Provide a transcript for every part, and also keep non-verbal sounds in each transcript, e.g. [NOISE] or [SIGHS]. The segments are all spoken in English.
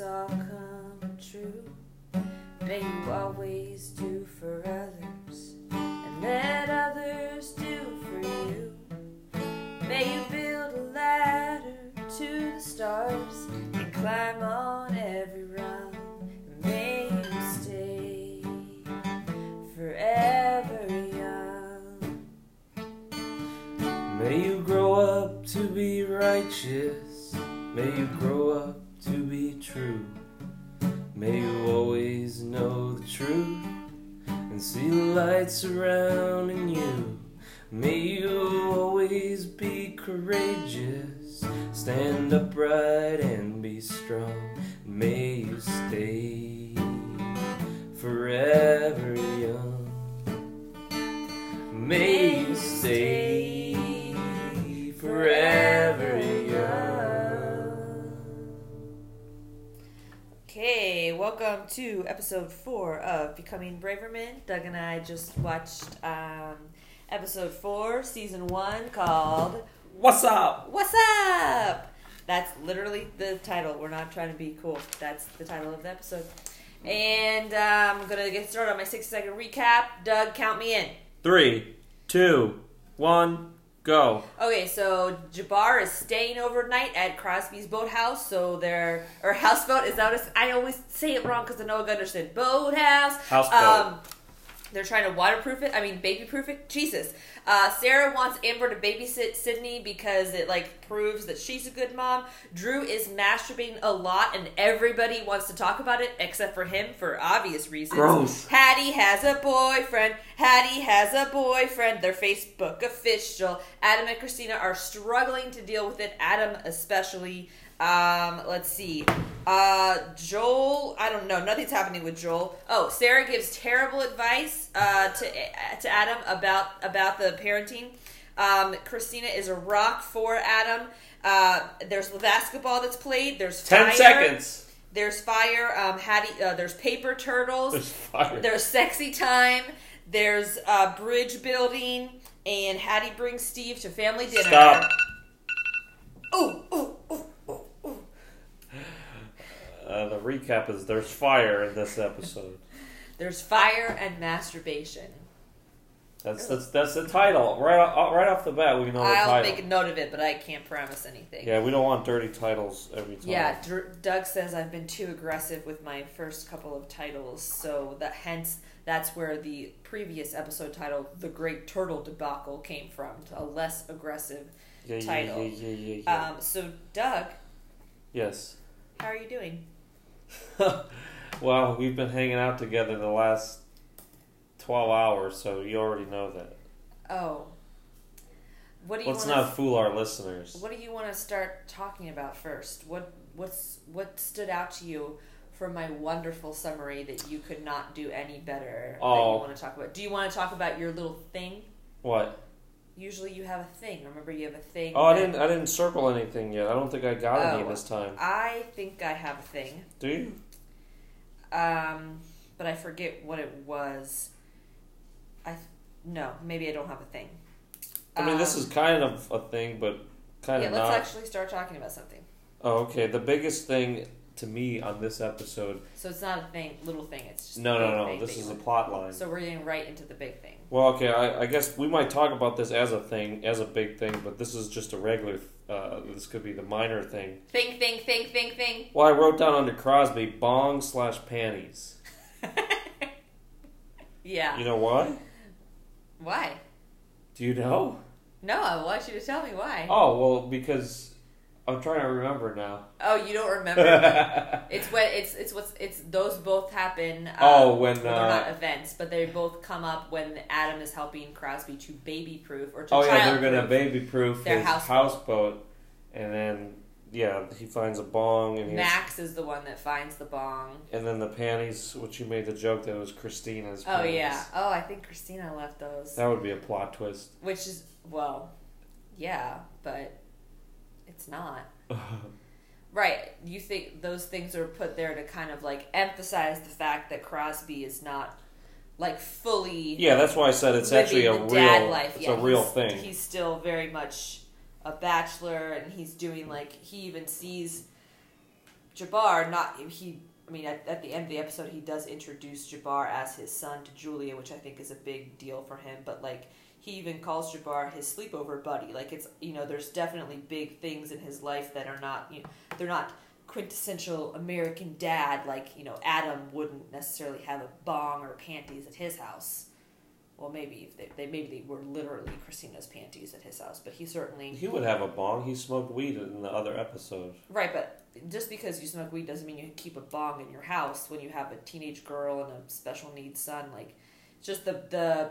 all come true. May you always do light surrounding you. May you always be courageous, stand upright and be strong. May you stay forever welcome to episode four of Becoming Braverman. Doug and I just watched um, episode four, season one, called What's up? What's Up? That's literally the title. We're not trying to be cool. That's the title of the episode. And um, I'm going to get started on my 60 second recap. Doug, count me in. Three, two, one, go. Okay, so Jabbar is staying overnight at Crosby's boathouse. So they're or [LAUGHS] houseboat is that what I always say it wrong because I know I understand boathouse. Houseboat. Um, they're trying to waterproof it. I mean, baby-proof it. Jesus. Uh, Sarah wants Amber to babysit Sydney because it like proves that she's a good mom. Drew is masturbating a lot, and everybody wants to talk about it except for him for obvious reasons. Gross. Haddie has a boyfriend. Haddie has a boyfriend. Their Facebook official. Adam and Christina are struggling to deal with it. Adam especially. Um, let's see. Uh, Joel. I don't know. Nothing's happening with Joel. Oh, Sarah gives terrible advice uh, to to Adam about about the parenting. Um, Christina is a rock for Adam. Uh, there's basketball that's played. There's Ten fire. seconds. There's fire. Um, Haddie. Uh, there's paper turtles. There's fire. There's sexy time. There's uh, bridge building, and Haddie brings Steve to family dinner. Stop. Ooh, ooh, ooh. Uh, the recap is there's fire in this episode. [LAUGHS] There's fire and masturbation. That's that's that's the title right off, right off the bat. We know I'll title. make a note of it, but I can't promise anything. Yeah, we don't want dirty titles every time. Yeah, Dr- Doug says I've been too aggressive with my first couple of titles, so that hence that's where the previous episode title, "The Great Turtle Debacle," came from, a less aggressive yeah, yeah, title. Yeah, yeah, yeah, yeah. Um, so, Doug, yes. how are you doing? [LAUGHS] well, we've been hanging out together the last twelve hours, so you already know that. Oh, what do you Let's want? not fool our listeners. What do you want to start talking about first? What what's what stood out to you from my wonderful summary that you could not do any better? That Oh. you want to talk about? Do you want to talk about your little thing? What? Usually you have a thing. Remember, you have a thing. Oh, I didn't. I didn't circle anything yet. I don't think I got any Oh. this time. I think I have a thing, Do you? um, but I forget what it was. I no, maybe I don't have a thing. I mean, this Um, is kind of a thing, but kind yeah. of Yeah, Let's not. actually start talking about something. Oh, okay. The biggest thing to me on this episode. So it's not a thing, little thing. It's just No, no, no. thing This is a plot line. So we're getting right into the big thing. Well, okay. I, I guess we might talk about this as a thing, as a big thing, but this is just a regular. Uh, this could be the minor thing. Thing, thing, thing, thing, thing. Well, I wrote down under Crosby bong slash panties. [LAUGHS] yeah. You know why? Why? Do you know? No, I want you to tell me why. Oh well, because I'm trying to remember now. Oh, you don't remember? [LAUGHS] it's when it's it's what's it's those both happen. Um, Oh, when, well, they're uh, not events, but they both come up when Adam is helping Crosby to baby proof or to oh yeah, they're gonna baby proof Their his houseboat. houseboat, and then yeah, he finds a bong and he's, Max is the one that finds the bong. and then the panties, which you made the joke that it was Christina's. Oh panties. yeah. Oh, I think Christina left those. that would be a plot twist. Which is well, yeah, but it's not. [LAUGHS] Right. You think those things are put there to kind of like emphasize the fact that Crosby is not like fully Yeah, that's why I said it's actually a real, life. it's yeah, a real thing. He's still very much a bachelor, and he's doing like he even sees Jabbar. Not he. I mean, at, at the end of the episode, he does introduce Jabbar as his son to Julia, which I think is a big deal for him. But like, he even calls Jabbar his sleepover buddy. Like, it's you know, there's definitely big things in his life that are not you know, they're not quintessential American dad. Like you know, Adam wouldn't necessarily have a bong or panties at his house. Well, maybe if they, they maybe they were literally Christina's panties at his house, but he certainly He would have a bong. He smoked weed in the other episode. right. But just because you smoke weed doesn't mean you can keep a bong in your house when you have a teenage girl and a special needs son. Like, it's just the the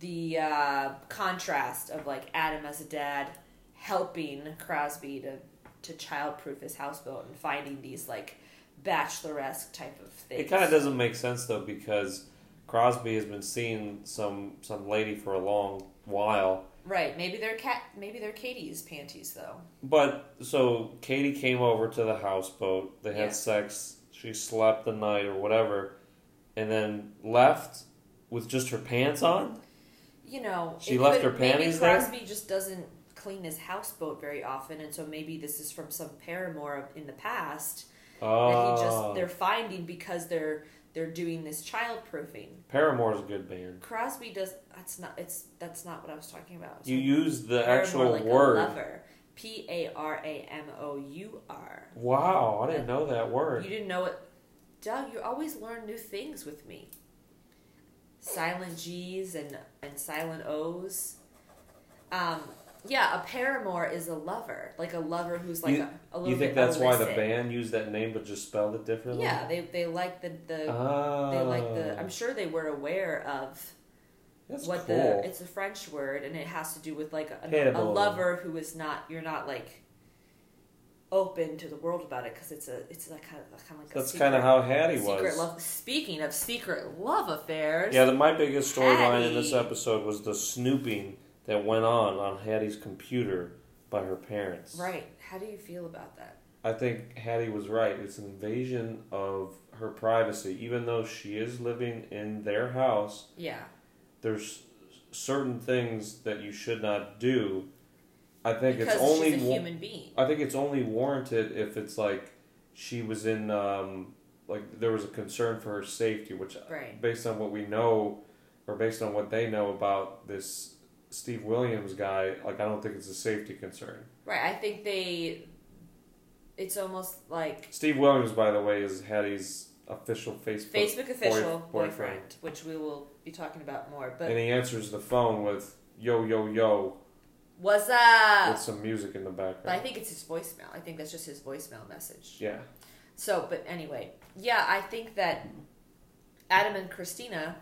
the uh, contrast of like Adam as a dad helping Crosby to to childproof his houseboat and finding these like bacheloresque type of things. It kind of doesn't make sense though because Crosby has been seeing some some lady for a long while. Right. Maybe they're cat. Maybe they're Katie's panties though. But so Katie came over to the houseboat. They had Yeah. sex. She slept the night or whatever, and then left with just her pants on. You know, She left could- her panties maybe there? Crosby just doesn't clean his houseboat very often, and so maybe this is from some paramour in the past that Oh, he just ah. they're finding because they're they're doing this childproofing. Paramore's a good band. Crosby does that's not it's that's not what I was talking about. You use the Paramour actual like word. P A R A M O U R. Wow, I didn't know that word. You didn't know it, Doug. You always learn new things with me. Silent G's and and silent O's. Um, yeah, a paramour is a lover, like a lover who's like You- a, a little You think bit that's why the band used that name but just spelled it differently? Yeah, they they like the the Oh, they like the. I'm sure they were aware of that's what cool. the. It's a French word, and it has to do with like a, a, lover who is not. You're not like open to the world about it because it's a it's like kind of kind of like a that's kind of how Haddie secret was. love. Speaking of secret love affairs, Yeah, the, my biggest storyline in this episode was the snooping that went on on Haddie's computer by her parents. right? How do you feel about that? I think Haddie was right. It's an invasion of her privacy. Even though she is living in their house, Yeah, there's certain things that you should not do. I think because it's only she's a human being. I think it's only warranted if it's like she was in um, like there was a concern for her safety, which Right. based on what we know or based on what they know about this Steve Williams guy, like I don't think it's a safety concern. Right. I think they. It's almost like Steve Williams, by the way, is Haddie's official Facebook Facebook official boy- boyfriend, which we will be talking about more. But and he answers the phone with "yo yo yo" what's up? with some music in the But I think it's his voicemail. I think that's just his voicemail message. Yeah, So, but anyway, yeah, I think that Adam and Christina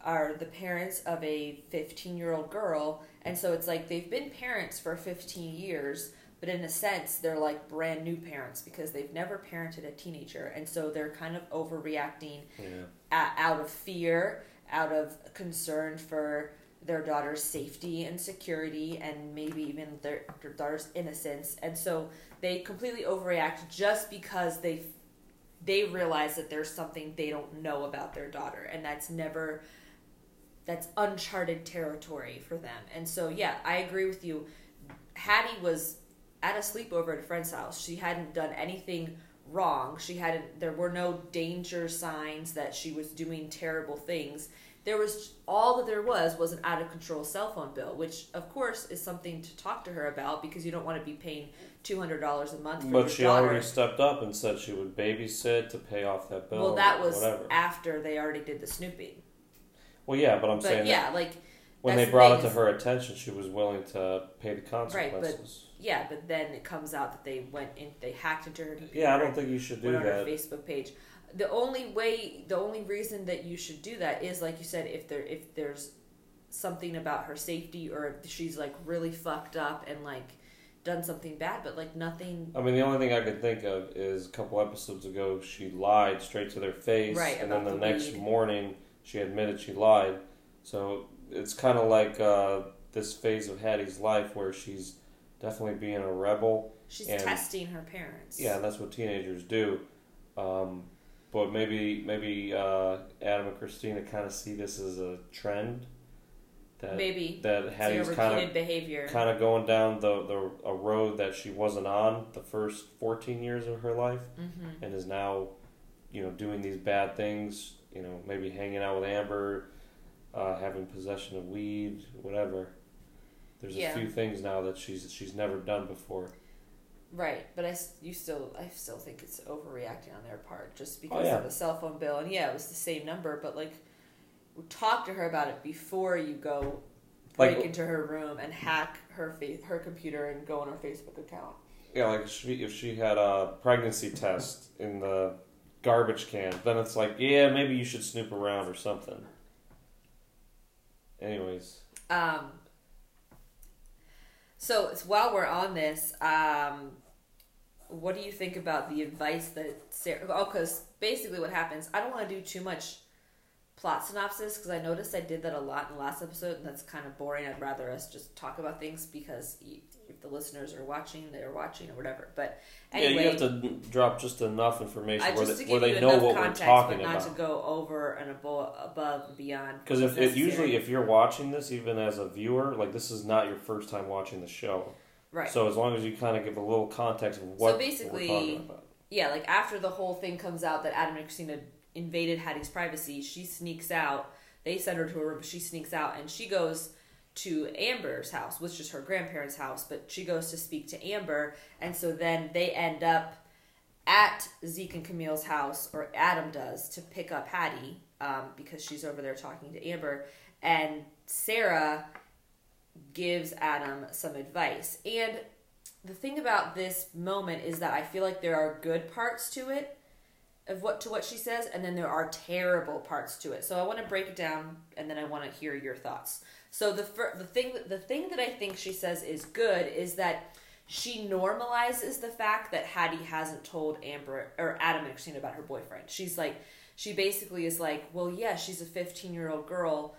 are the parents of a 15 year old girl. And so it's like they've been parents for 15 years, but in a sense, they're like brand new parents because they've never parented a teenager. And so they're kind of overreacting yeah. out of fear, out of concern for their daughter's safety and security, and maybe even their, their daughter's innocence. And so they completely overreact just because they they realize that there's something they don't know about their daughter, and that's never that's uncharted territory for them. And so yeah, I agree with you. Haddie was at a sleepover at a friend's house. She hadn't done anything wrong. She hadn't there were no danger signs that she was doing terrible things. There was all that there was was an out of control cell phone bill, which of course is something to talk to her about because you don't want to be paying two hundred dollars a month But she daughter. already stepped up and said she would babysit to pay off that bill. well, that was whatever. after they already did the snooping. Well, yeah, but I'm But saying that yeah, like when they brought thing it to her attention, she was willing to pay the consequences. Right, but- yeah, but then it comes out that they went in, they hacked into her computer. yeah, I don't think you should do went on her that. Facebook page. The only way, the only reason that you should do that is, like you said, if there if there's something about her safety or if she's like really fucked up and like done something bad, but like nothing. I mean, the only thing I could think of is a couple episodes ago she lied straight to their face, Right, and then the, the next morning she admitted she lied. So it's kind of like uh, this phase of Haddie's life where she's definitely being a rebel. She's And- testing her parents. Yeah, and that's what teenagers do. Um, but maybe maybe uh, Adam and Christina kind of see this as a trend. That Maybe that Haddie's kind of behavior. kind of going down the, the a road that she wasn't on the first 14 years of her life hmm and is now you know doing these bad things you know maybe hanging out with amber uh, having possession of weed whatever there's Yeah. a few things now that she's she's never done before Right, but I you still I still think it's overreacting on their part just because Oh, yeah. of the cell phone bill and yeah it was the same number but like talk to her about it before you go Like- break into her room and hack her fa- her computer and go on her Facebook account. yeah like if she, if she had a pregnancy test in the garbage can then it's like yeah maybe you should snoop around or something anyways Um, so while we're on this, um, what do you think about the advice that Sarah? Oh, because basically what happens, I don't want to do too much plot synopsis because I noticed I did that a lot in the last episode, and that's kind of boring. I'd rather us just talk about things because if the listeners are watching, they're watching or whatever. But anyway, yeah you have to drop just enough information where they, where they know what context, we're talking but not about to go over and above, above and beyond. Because if it usually if you're watching this, even as a viewer, like this is not your first time watching the show. right. So as long as you kind of give a little context of what so basically- we're talking about. yeah, like after the whole thing comes out that Adam and Christina invaded Haddie's privacy, she sneaks out. They send her to a room, but she sneaks out and she goes to Amber's house, which is her grandparents' house, but she goes to speak to Amber, and so then they end up at Zeke and Camille's house, or Adam does, to pick up Haddie um, because she's over there talking to Amber, and Sarah gives Adam some advice. And the thing about this moment is that I feel like there are good parts to it of what to what she says and then there are terrible parts to it. So I want to break it down and then I want to hear your thoughts. So the fir- the thing the thing that I think she says is good is that she normalizes the fact that Haddie hasn't told Amber or Adam and Christina about her boyfriend. She's like she basically is like, "Well, yeah, she's a 15-year-old girl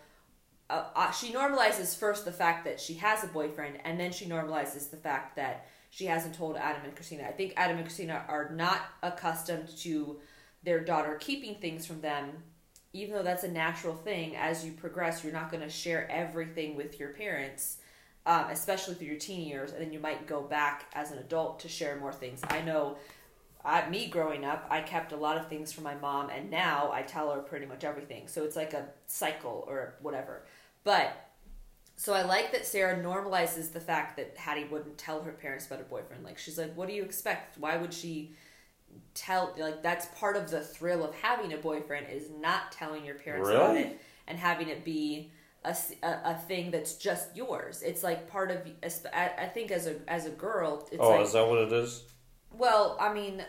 uh, uh, she normalizes first the fact that she has a boyfriend, and then she normalizes the fact that she hasn't told Adam and Christina. I think Adam and Christina are not accustomed to their daughter keeping things from them, even though that's a natural thing. As you progress, you're not going to share everything with your parents, um, especially through your teen years, and then you might go back as an adult to share more things. I know. I, me growing up, I kept a lot of things from my mom, and now I tell her pretty much everything. So it's like a cycle or whatever. But so I like that Sarah normalizes the fact that Haddie wouldn't tell her parents about her boyfriend. Like she's like, "What do you expect? Why would she tell?" Like that's part of the thrill of having a boyfriend is not telling your parents about it and having it be a, a, thing that's just yours. It's like part of. I I think as a as a girl, it's oh, like is that what it is? well, I mean,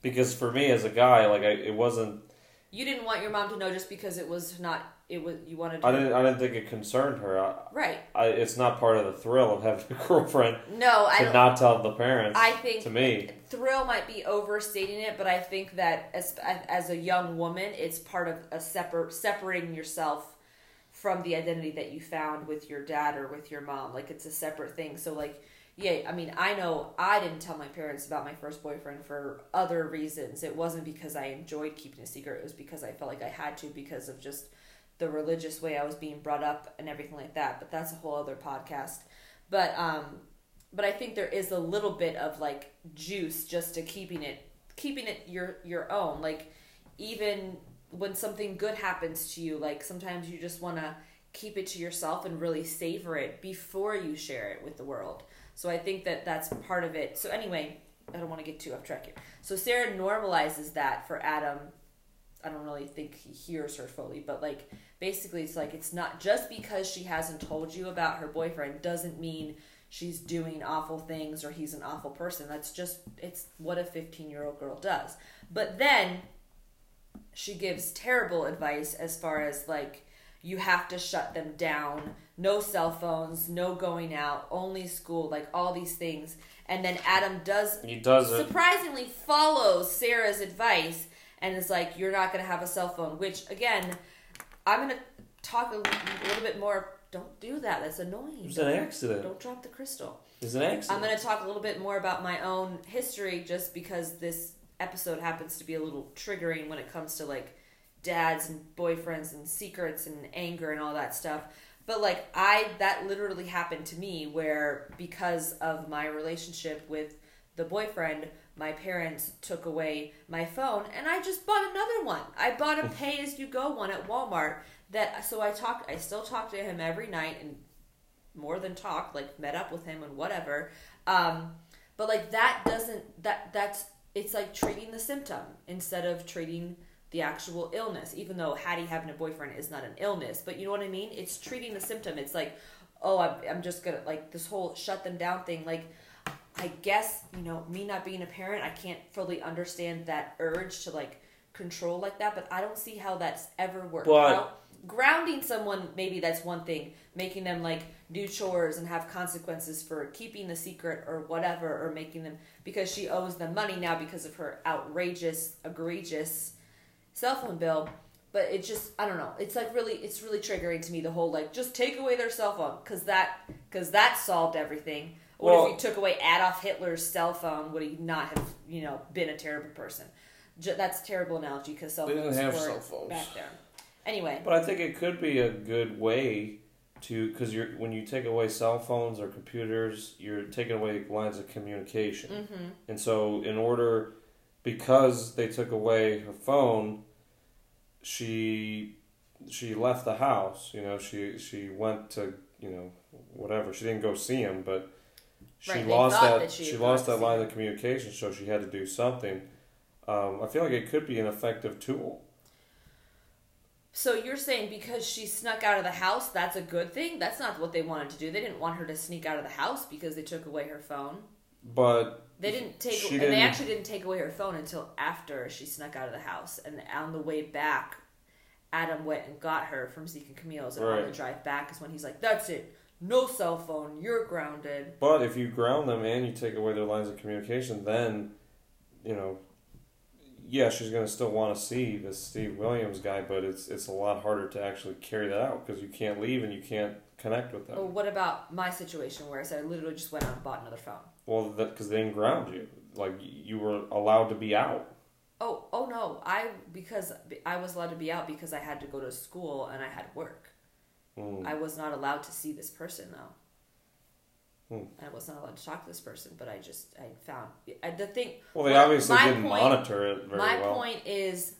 Because for me as a guy, like I, it wasn't. you didn't want your mom to know just because it was not. It was you wanted. To, I didn't. I didn't think it concerned her. I, Right. I, it's not part of the thrill of having a [LAUGHS] girlfriend No, I to don't. not tell the parents. I think to me, thrill might be overstating it, but I think that as as a young woman, it's part of a separate separating yourself from the identity that you found with your dad or with your mom. Like it's a separate thing. So like yeah, I mean, I know I didn't tell my parents about my first boyfriend for other reasons. It wasn't because I enjoyed keeping a secret. It was because I felt like I had to because of just the religious way I was being brought up and everything like that. But that's a whole other podcast. But um but I think there is a little bit of like juice just to keeping it keeping it your your own. Like even when something good happens to you, like sometimes you just want to keep it to yourself and really savor it before you share it with the world. So I think that that's part of it. So anyway, I don't want to get too off track here. So Sarah normalizes that for Adam. I don't really think he hears her fully, but like basically it's like it's not just because she hasn't told you about her boyfriend doesn't mean she's doing awful things or he's an awful person. That's just it's what a 15-year-old girl does. But then she gives terrible advice as far as like you have to shut them down no cell phones no going out only school like all these things and then adam does he does it. surprisingly follows sarah's advice and is like you're not going to have a cell phone which again i'm going to talk a little, bit more don't do that that's annoying It was an accident. don't drop the crystal It's an accident. I'm going to talk a little bit more about my own history just because this episode happens to be a little triggering when it comes to like dads and boyfriends and secrets and anger and all that stuff. But like I that literally happened to me where because of my relationship with the boyfriend, my parents took away my phone and I just bought another one. I bought a pay as you go one at Walmart that so I talked I still talk to him every night and more than talk, like met up with him and whatever. Um, but like that doesn't that that's it's like treating the symptom instead of treating the actual illness. Even though Haddie having a boyfriend is not an illness, but you know what I mean. It's treating the symptom. It's like, oh, I'm, I'm just gonna like this whole shut them down thing. Like, I guess you know me not being a parent, I can't fully understand that urge to like control like that. But I don't see how that's ever worked But- out. Grounding someone, maybe that's one thing. Making them like do chores and have consequences for keeping the secret or whatever, or making them because she owes them money now because of her outrageous, egregious cell phone bill. But it just, I don't know. It's like really, it's really triggering to me. The whole like just take away their cell phone because that because that solved everything. What Well- if you took away Adolf Hitler's cell phone? Would he not have, you know, been a terrible person? Ju- that's a terrible analogy because cell They didn't phones have were cell phones. back there. Anyway, But I think it could be a good way to because you're when you take away cell phones or computers, you're taking away lines of communication. mm-hmm. And so, in order, because they took away her phone, she she left the house. You know, she she went to you know whatever. She didn't go see him, but she Right, lost that, that she she lost that line of communication. So she had to do something. Um, I feel like it could be an effective tool. So you're saying because she snuck out of the house, that's a good thing? That's not what they wanted to do. They didn't want her to sneak out of the house because they took away her phone. But They didn't take, She and they didn't- actually didn't take away her phone until after she snuck out of the house. And on the way back, Adam went and got her from Zeke and Camille's. And on the drive back is when he's like, "That's it, no cell phone, you're grounded." But if you ground them and you take away their lines of communication, then, you know, yeah, she's gonna still want to see this Steve Williams guy, but it's it's a lot harder to actually carry that out because you can't leave and you can't connect with them. Well, what about my situation where I said I literally just went out and bought another phone? Well, because they didn't ground you, like you were allowed to be out. Oh, oh no! I because I was allowed to be out because I had to go to school and I had work. Mm. I was not allowed to see this person though. Hmm. I was not allowed to talk to this person, but I just I found I, the thing. Well, they my- obviously didn't point- monitor it very My well. My point is,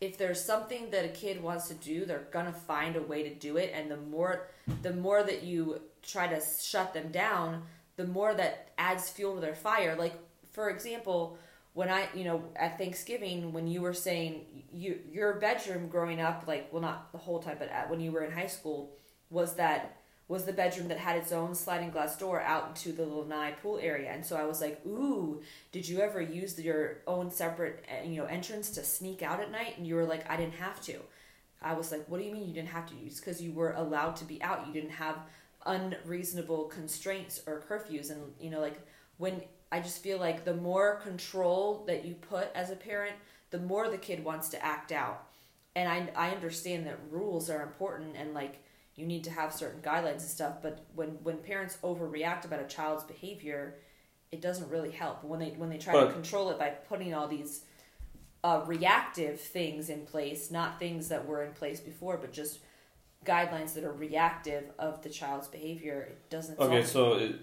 if there's something that a kid wants to do, they're gonna find a way to do it, and the more the more that you try to shut them down, the more that adds fuel to their fire. Like for example, when I you know at Thanksgiving when you were saying you your bedroom growing up, like well not the whole time, but at, when you were in high school, was that was the bedroom that had its own sliding glass door out into the Nye pool area. And so I was like, "Ooh, did you ever use your own separate, uh, you know, entrance to sneak out at night?" And you were like, "I didn't have to." I was like, "What do you mean you didn't have to use? Because you were allowed to be out. You didn't have unreasonable constraints or curfews." And you know, like when I just feel like the more control that you put as a parent, the more the kid wants to act out. And I I understand that rules are important and like you need to have certain guidelines and stuff but when when parents overreact about a child's behavior it doesn't really help when they when they try to control it by putting all these uh, reactive things in place not things that were in place before but just guidelines that are reactive of the child's behavior it doesn't Okay, so it,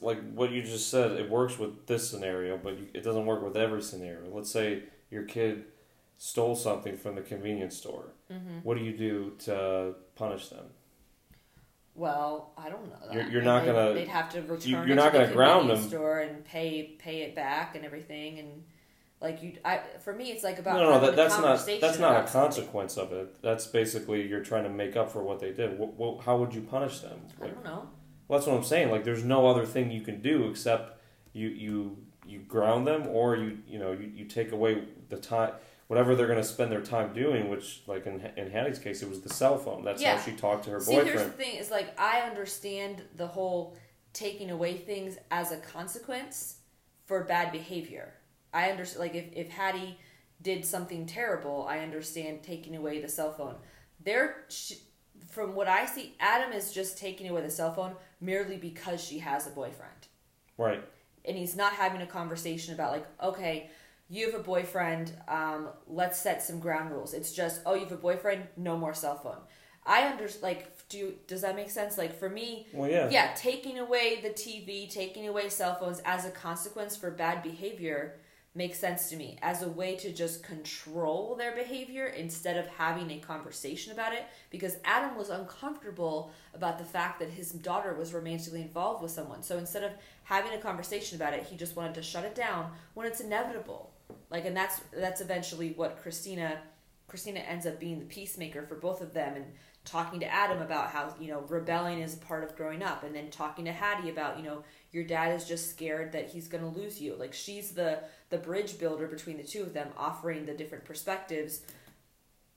like what you just said, it works with this scenario, but you, it doesn't work with every scenario. Let's say your kid stole something from the convenience store. Mhm. What do you do to punish them? well i don't know that. You're- you're not gonna- they'd have to return you're it not to gonna ground convenience them. store and pay pay it back and everything and like you I for me it's like about No, no, that, that's not that's not a about something. consequence of it. That's basically you're trying to make up for what they did. What, what, how would you punish them? I don't know. Well, that's what I'm saying. Like, there's no other thing you can do except you you you ground them, or you you know you, you take away the time whatever they're going to spend their time doing. Which, like in in Haddie's case, it was the cell phone. That's Yeah. how she talked to her See, here's boyfriend. the thing: is like I understand the whole taking away things as a consequence for bad behavior. I understand, like if if Haddie did something terrible, I understand taking away the cell phone. There, sh- from what I see, Adam is just taking away the cell phone merely because she has a boyfriend. Right. and he's not having a conversation about like okay you have a boyfriend. Um, let's set some ground rules. It's just, oh, you have a boyfriend. No more cell phone. I under like. Do you, does that make sense? Like for me, Well, yeah. yeah, taking away the TV, taking away cell phones as a consequence for bad behavior makes sense to me as a way to just control their behavior instead of having a conversation about it because Adam was uncomfortable about the fact that his daughter was romantically involved with someone. So instead of having a conversation about it, he just wanted to shut it down when it's inevitable. Like and that's that's eventually what Christina Christina ends up being the peacemaker for both of them and talking to Adam about how, you know, rebelling is a part of growing up and then talking to Haddie about, you know, your dad is just scared that he's going to lose you. Like she's the the bridge builder between the two of them offering the different perspectives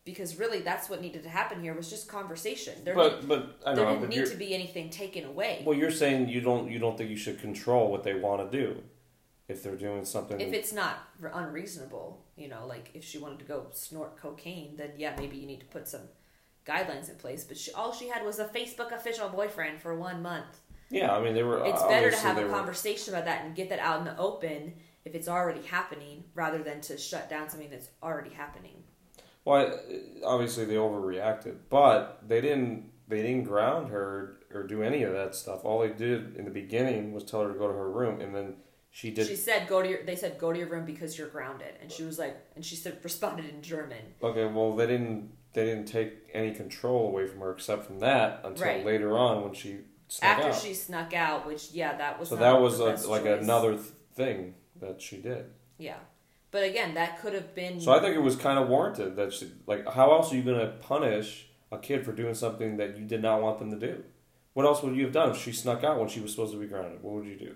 because really that's what needed to happen here was just conversation. There, But but I there know. didn't need to be anything taken away. well, you're saying you don't you don't think you should control what they want to do if they're doing something. if it's not unreasonable, you know, like if she wanted to go snort cocaine, then yeah, maybe you need to put some guidelines in place. But she, all she had was a Facebook official boyfriend for one month. Yeah, I mean they were. It's uh, better to have a were- conversation about that and get that out in the open if it's already happening, rather than to shut down something that's already happening. Well, I- obviously they overreacted, but they didn't. They didn't ground her or do any of that stuff. All they did in the beginning was tell her to go to her room, and then she did. She said, "Go to your." They said, "Go to your room because you're grounded," and she was like, and she said, [LAUGHS] responded in German. okay, well they didn't. They didn't take any control away from her except from that until Right. later on when she snuck After out. she snuck out, which yeah, that was so that was a, like choice. another th- thing that she did. Yeah, but again, that could have been. So I think it was kind of warranted that she like how else are you going to punish a kid for doing something that you did not want them to do? What else would you have done if she snuck out when she was supposed to be grounded? What would you do?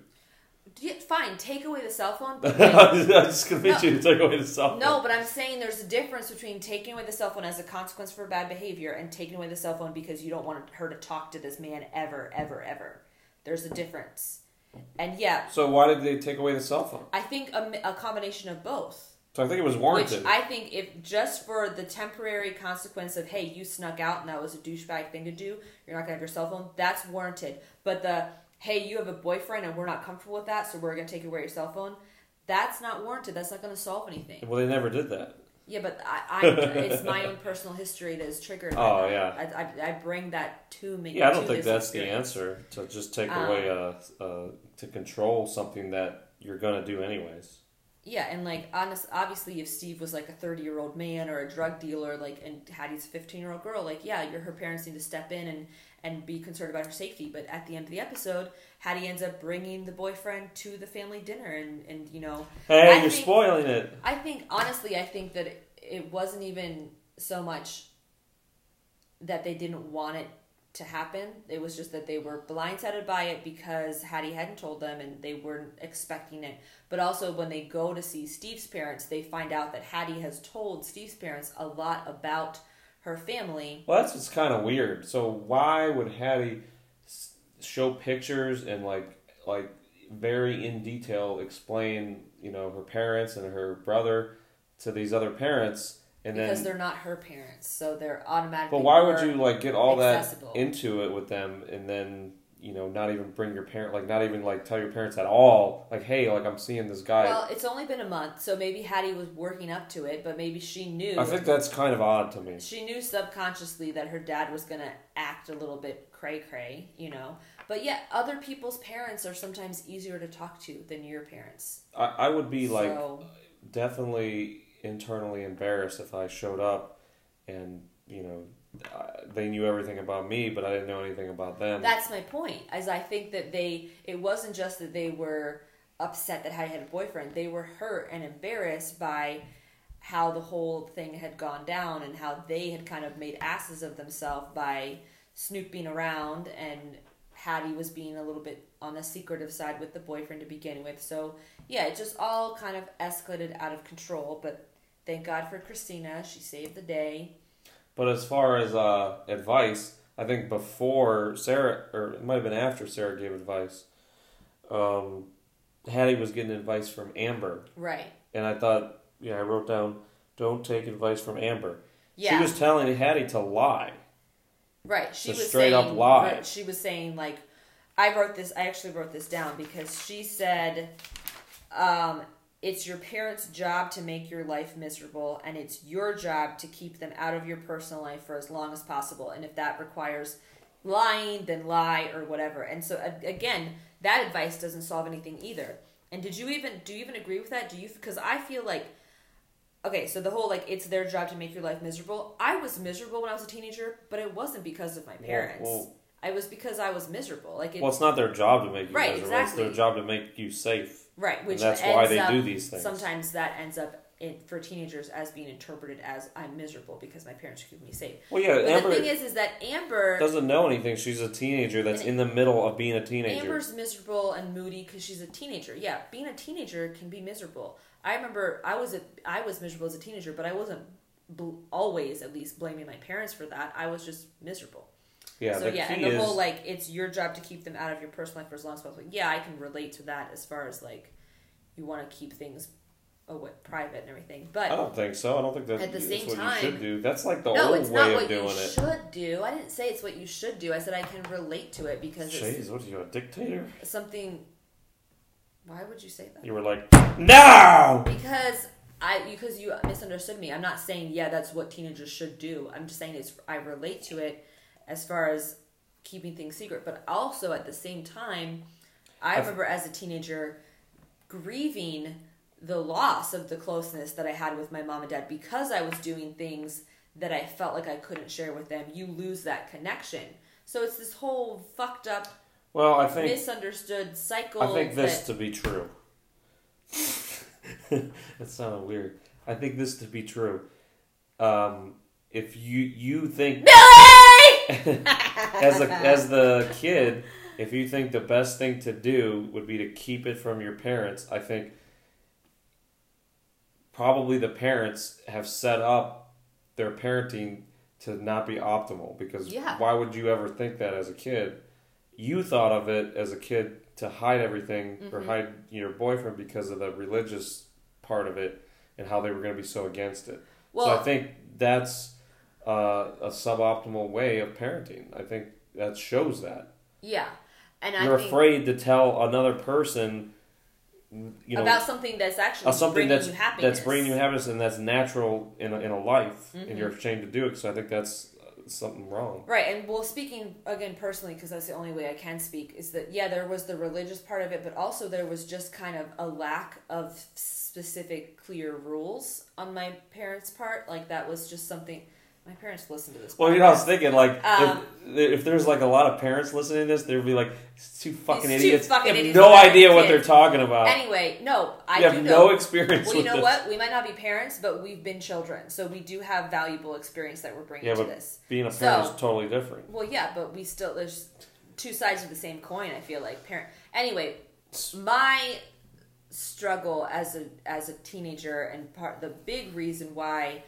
Yeah, fine, take away the cell phone. [LAUGHS] I was just convinced you to take away the cell phone. no, but I'm saying there's a difference between taking away the cell phone as a consequence for bad behavior and taking away the cell phone because you don't want her to talk to this man ever, ever, ever. There's a difference. And yeah, So why did they take away the cell phone? I think a, a combination of both. So I think it was Which warranted. I think if just for the temporary consequence of hey, you snuck out and that was a douchebag thing to do, you're not gonna have your cell phone. That's warranted. But the hey, you have a boyfriend and we're not comfortable with that, so we're gonna take away your cell phone. That's not warranted. That's not gonna solve anything. well, they never did that. Yeah, but I, I [LAUGHS] it's my own personal history that is triggered. Oh, yeah. I, I, I bring that to me. Yeah, I don't think that's the answer to just take Um, away uh uh to control something that you're gonna do anyways. Yeah, and like honest, obviously, if Steve was like a thirty-year-old man or a drug dealer, like, and Haddie's a fifteen-year-old girl, like, yeah, your her parents need to step in and and be concerned about her safety. But at the end of the episode, Haddie ends up bringing the boyfriend to the family dinner, and and you know, Hey, I you're think- spoiling it. I think honestly, I think that it, it wasn't even so much that they didn't want it to happen. It was just that they were blindsided by it because Haddie hadn't told them and they weren't expecting it. But also, when they go to see Steve's parents, they find out that Haddie has told Steve's parents a lot about her family. Well, that's just kind of weird. So why would Haddie show pictures and like like very in detail explain you know her parents and her brother to these other parents and because then they're not her parents, so they're automatically. but why would you like get all accessible. that into it with them and then you know not even bring your parent like not even like tell your parents at all like hey like I'm seeing this guy. Well, it's only been a month, so maybe Haddie was working up to it, but maybe she knew. I think that's kind of odd to me. she knew subconsciously that her dad was gonna act a little bit cray cray, you know. But yet, other people's parents are sometimes easier to talk to than your parents. I, I would be like definitely internally embarrassed if I showed up and you know they knew everything about me, but I didn't know anything about them. that's my point. As I think that they, it wasn't just that they were upset that Haddie had a boyfriend; they were hurt and embarrassed by how the whole thing had gone down and how they had kind of made asses of themselves by snooping around and Haddie was being a little bit on the secretive side with the boyfriend to begin with. So yeah, it just all kind of escalated out of control. But thank God for Christina; she saved the day. But as far as uh, advice, I think before Sarah, or it might have been after Sarah gave advice, um, Haddie was getting advice from Amber, Right? and I thought, yeah, I wrote down, don't take advice from Amber. Yeah. She was telling Haddie to lie. Right. She was straight saying, up lie. right, She was saying like, I wrote this. I actually wrote this down because she said, um, it's your parents' job to make your life miserable, and it's your job to keep them out of your personal life for as long as possible. And if that requires lying, then lie or whatever. And so again, that advice doesn't solve anything either. And did you even do you even agree with that? Do you because I feel like okay, so the whole like it's their job to make your life miserable. I was miserable when I was a teenager, but it wasn't because of my parents. well- I was because I was miserable. Like it, Well, it's not their job to make you Right, miserable. It's their job to make you safe. Right, which and that's ends why they up, do these things. Sometimes that ends up in, for teenagers as being interpreted as I'm miserable because my parents keep me safe. Well, yeah, But Amber the thing is, is that Amber doesn't know anything. She's a teenager that's in the middle of being a teenager. Amber's miserable and moody because she's a teenager. Yeah, being a teenager can be miserable. I remember I was a, I was miserable as a teenager, but I wasn't bl- always at least blaming my parents for that. I was just miserable. Yeah, so the yeah, and the is whole like it's your job to keep them out of your personal life for as long as possible. Yeah, I can relate to that as far as like you want to keep things uh, away, private and everything. But I don't think so. I don't think that's, At the same what time- you should do. That's like the no, old it's way not of what doing you it. should do. I didn't say it's what you should do. I said I can relate to it because Jeez, what are you, a dictator? something. Why would you say that? You were like, no! Because I because you misunderstood me. I'm not saying yeah that's what teenagers should do. I'm just saying it's I relate to it as far as keeping things secret, but also at the same time, I I've- remember as a teenager grieving the loss of the closeness that I had with my mom and dad because I was doing things that I felt like I couldn't share with them. You lose that connection. So it's this whole fucked up, Well, I think misunderstood cycle. I think this that- to be true. [LAUGHS] that sounded weird. I think this to be true. Um, if you you think! As a, as the kid, if you think the best thing to do would be to keep it from your parents, I think probably the parents have set up their parenting to not be optimal because Yeah. why would you ever think that as a kid? You thought of it as a kid to hide everything or Mhm. hide your boyfriend because of the religious part of it and how they were going to be so against it. well, so I think that's uh, a suboptimal way of parenting. I think that shows that yeah, and you're afraid to tell another person, you know, about something that's actually uh, something bringing that's you happiness. that's bringing you happiness and that's natural in a, in a life, Mhm. and you're ashamed to do it. So I think that's uh, something wrong. Right, and well, speaking again personally, because that's the only way I can speak, is that yeah, there was the religious part of it, but also there was just kind of a lack of specific, clear rules on my parents' part. Like that was just something. My parents listen to this. Well, you know, I was thinking like Um, if, if there's like a lot of parents listening to this, they'd be like, "These two fucking two idiots fucking have idiots no idea what they're talking about. Anyway, no, I have know. no experience well, you know this. what? We might not be parents, but we've been children, so we do have valuable experience that we're bringing Yeah, to this. Being a So- parent is totally different. Well, yeah, but we still there's two sides of the same coin. I feel like parent. Anyway, my struggle as a as a teenager and part the big reason why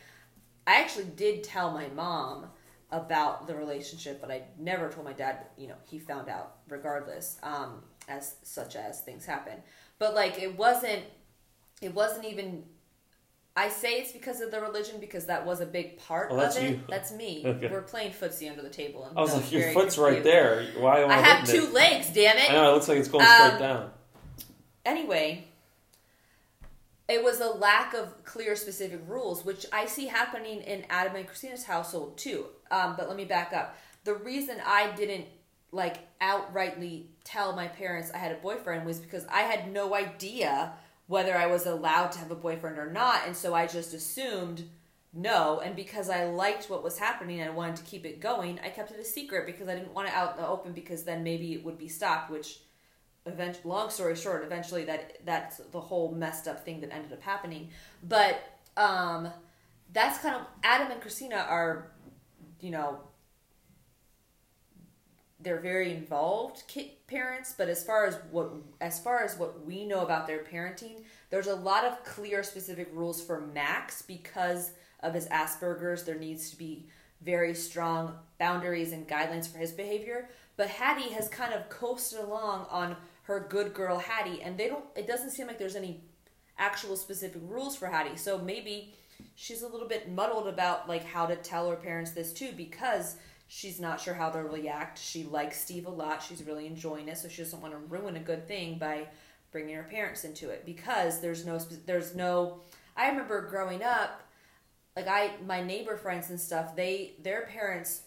I actually did tell my mom about the relationship, but I never told my dad. You know, he found out regardless, um, as such as things happen. But like, it wasn't. It wasn't even. I say it's because of the religion because that was a big part Oh, of that's it. you. That's me. [LAUGHS] Okay. We're playing footsie under the table. And I was like, your foot's right there. Why am I? I have two it? legs, damn it. I know it looks like it's going Um, straight down. Anyway, it was a lack of clear, specific rules, which I see happening in Adam and Christina's household too. Um, but let me back up. The reason I didn't like outrightly tell my parents I had a boyfriend was because I had no idea whether I was allowed to have a boyfriend or not, and so I just assumed no. And because I liked what was happening and I wanted to keep it going, I kept it a secret because I didn't want it out in the open because then maybe it would be stopped, which event long story short eventually that that's the whole messed up thing that ended up happening. But um that's kind of adam and christina are you know they're very involved parents but as far as what as far as what we know about their parenting there's a lot of clear specific rules for max because of his asperger's. There needs to be very strong boundaries and guidelines for his behavior. But haddie has kind of coasted along on her good girl haddie and they don't it doesn't seem like there's any actual specific rules for haddie so maybe she's a little bit muddled about like how to tell her parents this too because she's not sure how they'll react she likes steve a lot she's really enjoying it so she doesn't want to ruin a good thing by bringing her parents into it because there's no there's no. I remember growing up, like I my neighbor friends and stuff. They their parents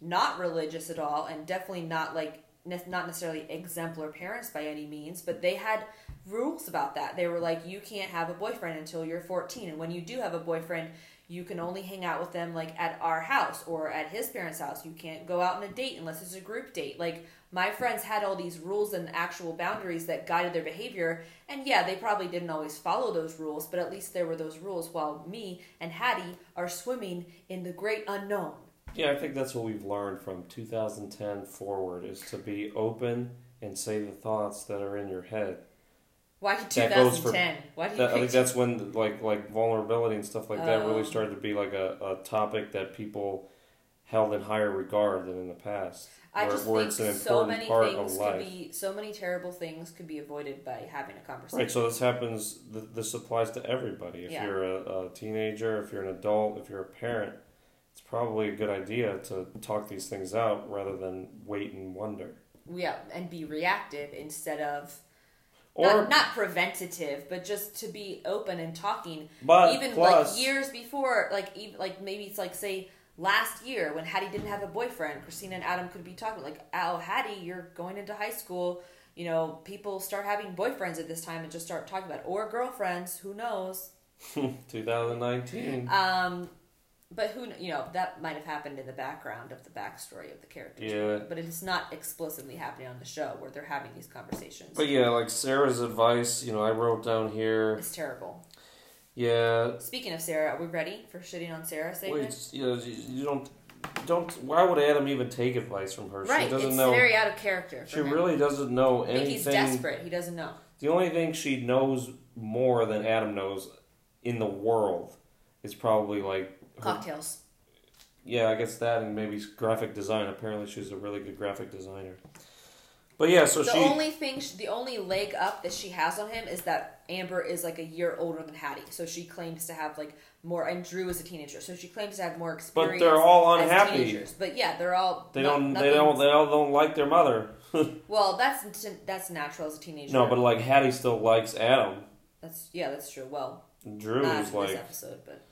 not religious at all and definitely not like ne- not necessarily exemplar parents by any means, but they had rules about that. They were like, you can't have a boyfriend until you're 14, and when you do have a boyfriend, you can only hang out with them like at our house or at his parents' house. You can't go out on a date unless it's a group date. Like my friends had all these rules and actual boundaries that guided their behavior, and yeah, they probably didn't always follow those rules, but at least there were those rules. While me and Haddie are swimming in the great unknown. Yeah, I think that's what we've learned from 2010 forward is to be open and say the thoughts that are in your head. Why That goes for- 2010? Why do you That, I think that's when like like vulnerability and stuff like that Oh. really started to be like a, a topic that people held in higher regard than in the past. I where, just where think it's an so many things could be so many terrible things could be avoided by having a conversation. Right, so this happens. This applies to everybody. If Yeah. you're a, a teenager, if you're an adult, if you're a parent, probably a good idea to talk these things out rather than wait and wonder. yeah, and be reactive instead of Or, not, not preventative, but just to be open and talking. but even plus, like years before, like even, like maybe it's like say last year when Haddie didn't have a boyfriend, Christina and Adam could be talking like, "Oh, Haddie, you're going into high school." You know, people start having boyfriends at this time and just start talking about it. or girlfriends. Who knows? [LAUGHS] 2019. Um, but who you know that might have happened in the background of the backstory of the characters. Yeah. But it is not explicitly happening on the show where they're having these conversations. But yeah, like Sarah's advice, you know, I wrote down here. It's terrible. Yeah, Speaking of Sarah, are we ready for shitting on Sarah segment? wait, you know, you, don't, don't. Why would Adam even take advice from her? right, She doesn't it's know. very out of character. For she him. really doesn't know I think anything. he's desperate. He doesn't know. The only thing she knows more than Adam knows in the world is probably like Cocktails. yeah, I guess that and maybe graphic design. Apparently, she's a really good graphic designer. But yeah, so she the she only thing, sh the only leg up that she has on him is that Amber is like a year older than Haddie, so she claims to have like more. And Drew is a teenager, so she claims to have more experience. but they're all as unhappy. teenagers. But yeah, they're all. They no- don't. They nothing's- don't. They all don't like their mother. [LAUGHS] Well, that's that's natural as a teenager. No, but like Haddie still likes Adam. that's yeah, that's true. Well, Drew not is for this like. episode, but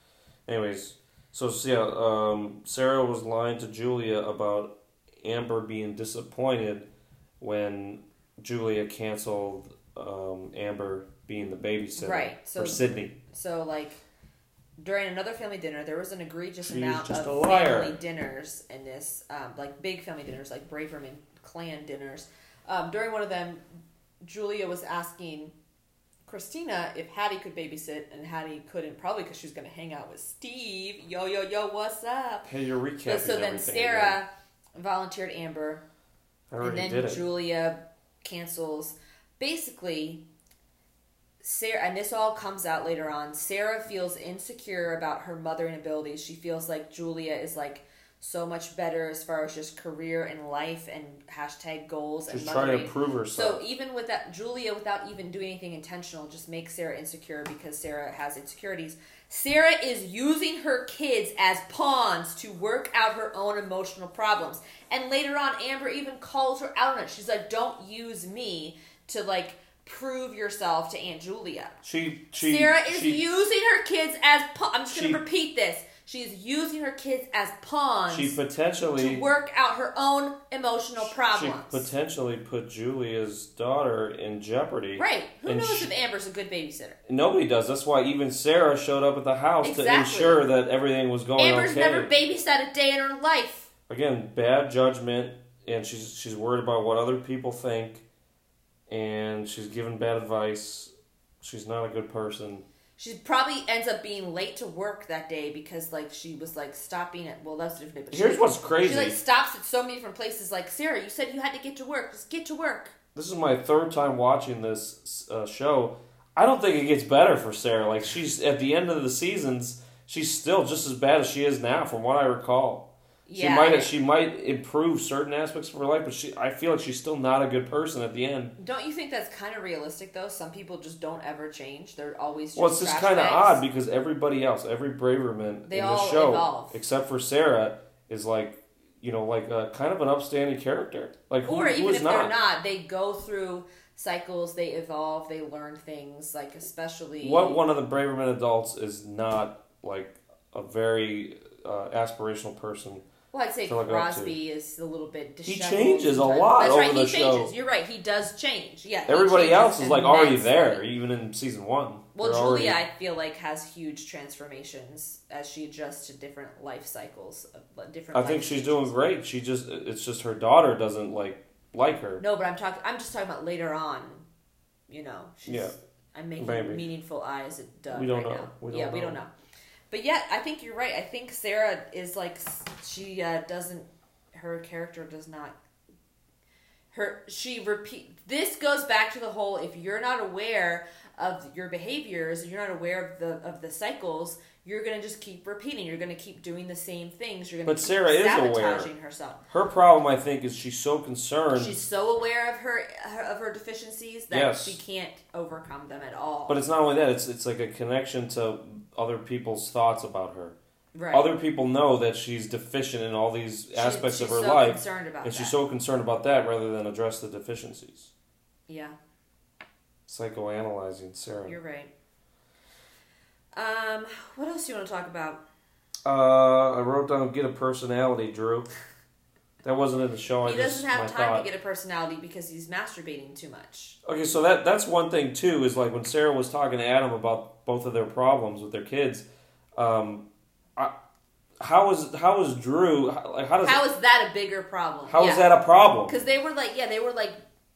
Anyways, so so yeah, um, Sarah was lying to Julia about Amber being disappointed when Julia canceled um, Amber being the babysitter Right, so- for Sydney. so like during another family dinner, there was an egregious She's amount of family dinners in this, um, like big family dinners, like Braverman clan dinners. Um, during one of them, Julia was asking Christina if Haddie could babysit, and Haddie couldn't, probably because she was going to hang out with Steve. Yo, yo, yo, what's up? Hey, you're recapping But so then Sarah again. volunteered Amber, and then. Julia cancels. Basically, Sarah, and this all comes out later on. Sarah feels insecure about her mothering abilities. She feels like Julia is like so much better as far as just career and life and hashtag goals and trying to prove herself. So even with that, Julia, without even doing anything intentional, just makes Sarah insecure because Sarah has insecurities. Sarah is using her kids as pawns to work out her own emotional problems. And later on, Amber even calls her out on it. She's like, "Don't use me to like prove yourself to Aunt Julia." she, she, Sarah is she, using her kids as pa- I'm just going to repeat this. She is using her kids as pawns she potentially to work out her own emotional problems. she potentially put Julia's daughter in jeopardy. Right. Who And knows she- if Amber's a good babysitter? Nobody does. That's why even Sarah showed up at the house to ensure that everything was going Amber's okay. never babysat a day in her life. Again, bad judgment, and she's she's worried about what other people think, and she's given bad advice. She's not a good person. She probably ends up being late to work that day because like she was like stopping at well that's a different. But she, Here's what's crazy. She like stops at so many different places. Like Sarah, you said you had to get to work. Just get to work. this is my third time watching this uh, show. I don't think it gets better for Sarah. Like she's at the end of the seasons, she's still just as bad as she is now, from what I recall. She might she might improve certain aspects of her life, but she I feel like she's still not a good person at the end. Don't you think that's kind of realistic though? Some people just don't ever change. They're always just Well, it's just kind of odd because everybody else, every Braverman They in the show, evolve. except for Sarah, is like you know like a, kind of an upstanding character. Like who, or even if not? they're not, they go through cycles. They evolve. They learn things. Like especially What one of the Braverman adults is not like a very uh, aspirational person? Well, I'd say to look up to. Crosby is a little bit. He changes a lot That's over right. the he changes. show. You're right. He does change. Yeah. Everybody else is like already immensely. there, even in season one. Well, Julia, already- I feel like has huge transformations as she adjusts to different life cycles, uh, different. I think she's stages. doing great. She just it's just her daughter doesn't like like her. No, but I'm talking. I'm just talking about later on. You know, she's, Yeah. I'm making Maybe. meaningful eyes at Doug. We don't right know. Now. We don't yeah, we don't know. But yeah, I think you're right. I think Sarah is like she uh, doesn't. Her character does not. Her she repeat. This goes back to the whole. If you're not aware of your behaviors, you're not aware of the of the cycles. You're gonna just keep repeating. You're gonna keep doing the same things. You're gonna But Sarah is aware. herself. Her problem, I think, is she's so concerned. She's so aware of her, her of her deficiencies that Yes. she can't overcome them at all. but it's not only that; it's it's like a connection to other people's thoughts about her. right. Other people know that she's deficient in all these aspects of her so life, and that. she's so concerned about that rather than address the deficiencies. yeah, Psychoanalyzing Sarah. you're right. Um, what else do you want to talk about? Uh, I wrote down get a personality, Drew. [LAUGHS] That wasn't in the show. He just doesn't have time thought. to get a personality because he's masturbating too much. Okay, so that that's one thing too. Is like when Sarah was talking to Adam about both of their problems with their kids. Um, I, how is how is Drew? How, like how does How is that a bigger problem? how how is that a problem? Because they were like, yeah, they were like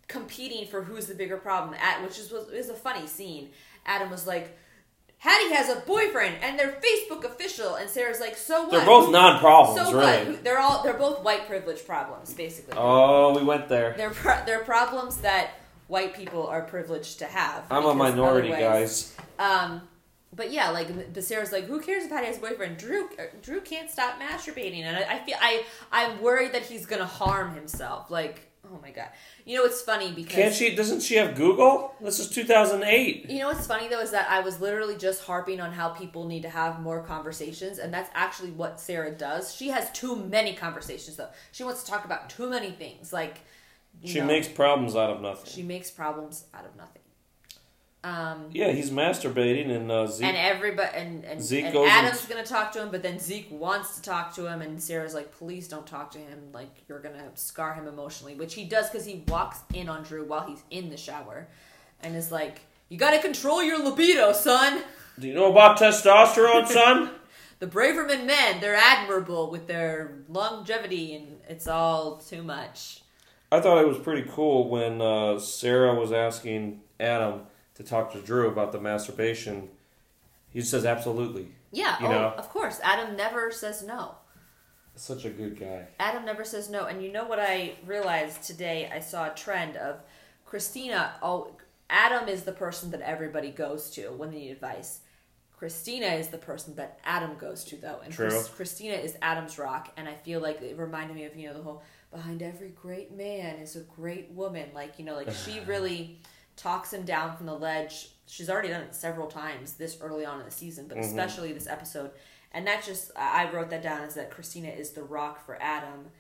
competing for who's the bigger problem. At which is was, is a funny scene. Adam was like. Haddie has a boyfriend and they're Facebook official, and Sarah's like, so what? They're both non-problems, So really. what? They're all they're both white privilege problems, basically. Oh, we went there. They're pro- they're problems that white people are privileged to have. I'm a minority, guys. Um, but yeah, like the Sarah's like, who cares if Patty has a boyfriend? Drew uh, Drew can't stop masturbating, and I, I feel I I'm worried that he's gonna harm himself. Like, oh my god, you know it's funny because Can't she? Doesn't she have Google? This is 2008. You know what's funny though is that I was literally just harping on how people need to have more conversations, and that's actually what Sarah does. She has too many conversations though. She wants to talk about too many things. Like She makes problems out of nothing. she makes problems out of nothing. Um, yeah, he's masturbating, and uh, Zeke. and everybody and, and, Zeke and Adam's and- gonna talk to him, but then Zeke wants to talk to him, and Sarah's like, "Please don't talk to him. Like you're gonna scar him emotionally," which he does because he walks in on Drew while he's in the shower, and is like, "You gotta control your libido, son." Do you know about testosterone, son? [LAUGHS] The Braverman men, they're admirable with their longevity, and it's all too much. I thought it was pretty cool when uh, Sarah was asking Adam to talk to Drew about the masturbation. He says absolutely. Yeah, You oh, know? of course. Adam never says no. Such a good guy. Adam never says no. And you know what I realized today? I saw a trend of Christina. Oh, Adam is the person that everybody goes to when they need advice. Christina is the person that Adam goes to, though. And True. Christina is Adam's rock. And I feel like it reminded me of, you know, the whole behind every great man is a great woman. Like, you know, like she [SIGHS] really talks him down from the ledge. She's already done it several times this early on in the season, but Mhm. especially this episode. And that just, I wrote that down as that Christina is the rock for Adam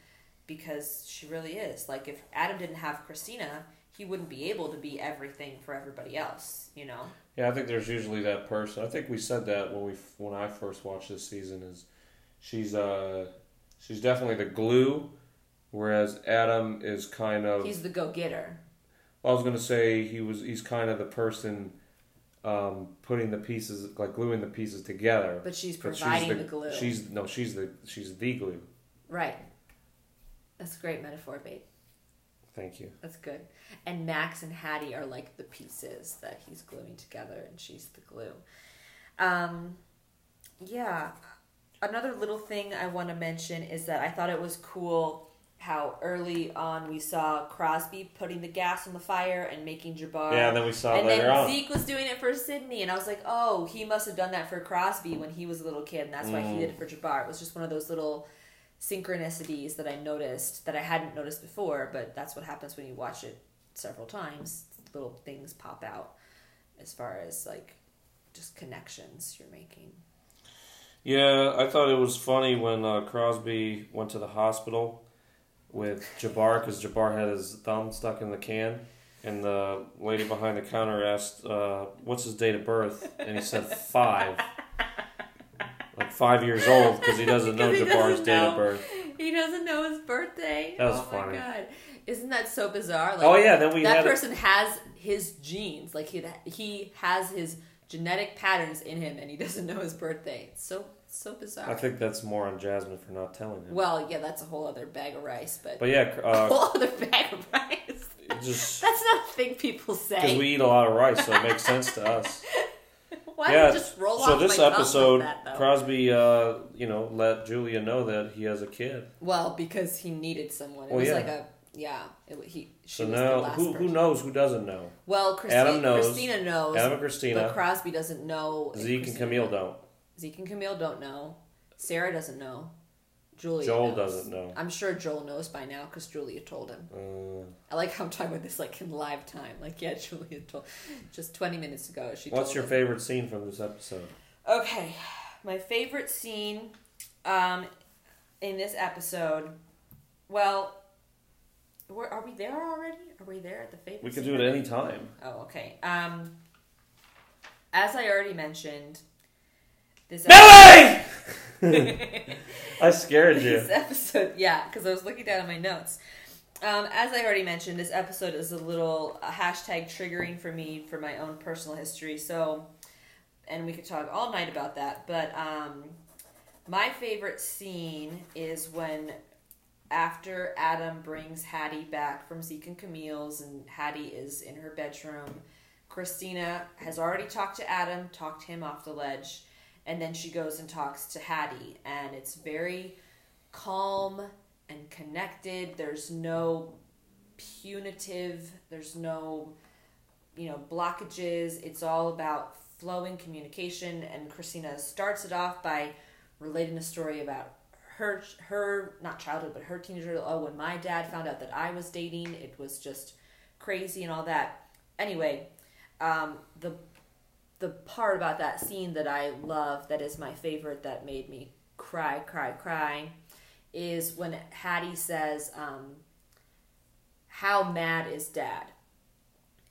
because she really is. Like, if Adam didn't have Christina, he wouldn't be able to be everything for everybody else, you know? Yeah, I think there's usually that person. I think we said that when we when I first watched this season. Is she's uh she's definitely the glue, whereas Adam is kind of. He's the go getter. I was gonna say he was. He's kind of the person um, putting the pieces, like gluing the pieces together. But she's But providing the, glue. She's no, she's the she's the glue. Right. That's a great metaphor, babe. Thank you. That's good. And Max and Haddie are like the pieces that he's gluing together, and she's the glue. Um, yeah. Another little thing I want to mention is that I thought it was cool how early on we saw Crosby putting the gas on the fire and making Jabbar. yeah, and then we saw and later then on. Zeke was doing it for Sydney, and I was like, oh, he must have done that for Crosby when he was a little kid, and that's why he Mm. did it for Jabbar. It was just one of those little synchronicities that I noticed that I hadn't noticed before, but that's what happens when you watch it several times. Little things pop out as far as like just connections you're making. Yeah, I thought it was funny when uh, Crosby went to the hospital with Jabbar because Jabbar had his thumb stuck in the can. and the lady behind the counter asked, uh, "What's his date of birth?" and he said five, like five years old, because he doesn't [LAUGHS] know he Jabbar's doesn't date of birth. He doesn't know his birthday. That was oh funny. my god. Isn't that so bizarre? Like, oh yeah, then we that person has his genes. Like he he has his genetic patterns in him, and he doesn't know his birthday. It's so so bizarre. I think that's more on Jasmine for not telling him. well, yeah, that's a whole other bag of rice, but, But yeah, [LAUGHS] a uh, whole other bag of rice. just [LAUGHS] That's not a thing people say because we eat a lot of rice, so it makes sense to us. [LAUGHS] Why yeah. don't you just roll so off this episode, like that. Crosby, uh, you know, let Julia know that he has a kid. well, because he needed someone. It Well, was yeah. like a yeah. It, he So now, who who knows? Who doesn't know? Well, Christina, Adam knows. Christina knows, Adam and Christina. but Crosby doesn't know. Zeke and Camille don't. Zeke and Camille don't know. Sarah doesn't know. Julia Joel knows. doesn't know. I'm sure Joel knows by now because Julia told him. Uh, I like how I'm talking about this like in live time. Like, yeah, [LAUGHS] Julia told just 20 minutes ago. She. what's your him. favorite scene from this episode? Okay, my favorite scene, um, in this episode. Well, are we there already? Are we there at the favorite? We could scene do it any time. Oh, okay. Um, as I already mentioned, this Billy! [LAUGHS] I scared you. this episode, yeah, because I was looking down at my notes. Um, as I already mentioned, this episode is a little uh, hashtag triggering for me for my own personal history. So, and we could talk all night about that. But um, my favorite scene is when after Adam brings Haddie back from Zeke and Camille's, and Haddie is in her bedroom. Christina has already talked to Adam, talked him off the ledge, and then she goes and talks to Haddie, and it's very calm and connected. There's no punitive, there's no, you know, blockages. It's all about flowing communication, and Christina starts it off by relating a story about her her not childhood but her teenager oh when my dad found out that i was dating it was just crazy and all that anyway um, the the part about that scene that i love that is my favorite that made me cry cry cry is when haddie says um, how mad is dad?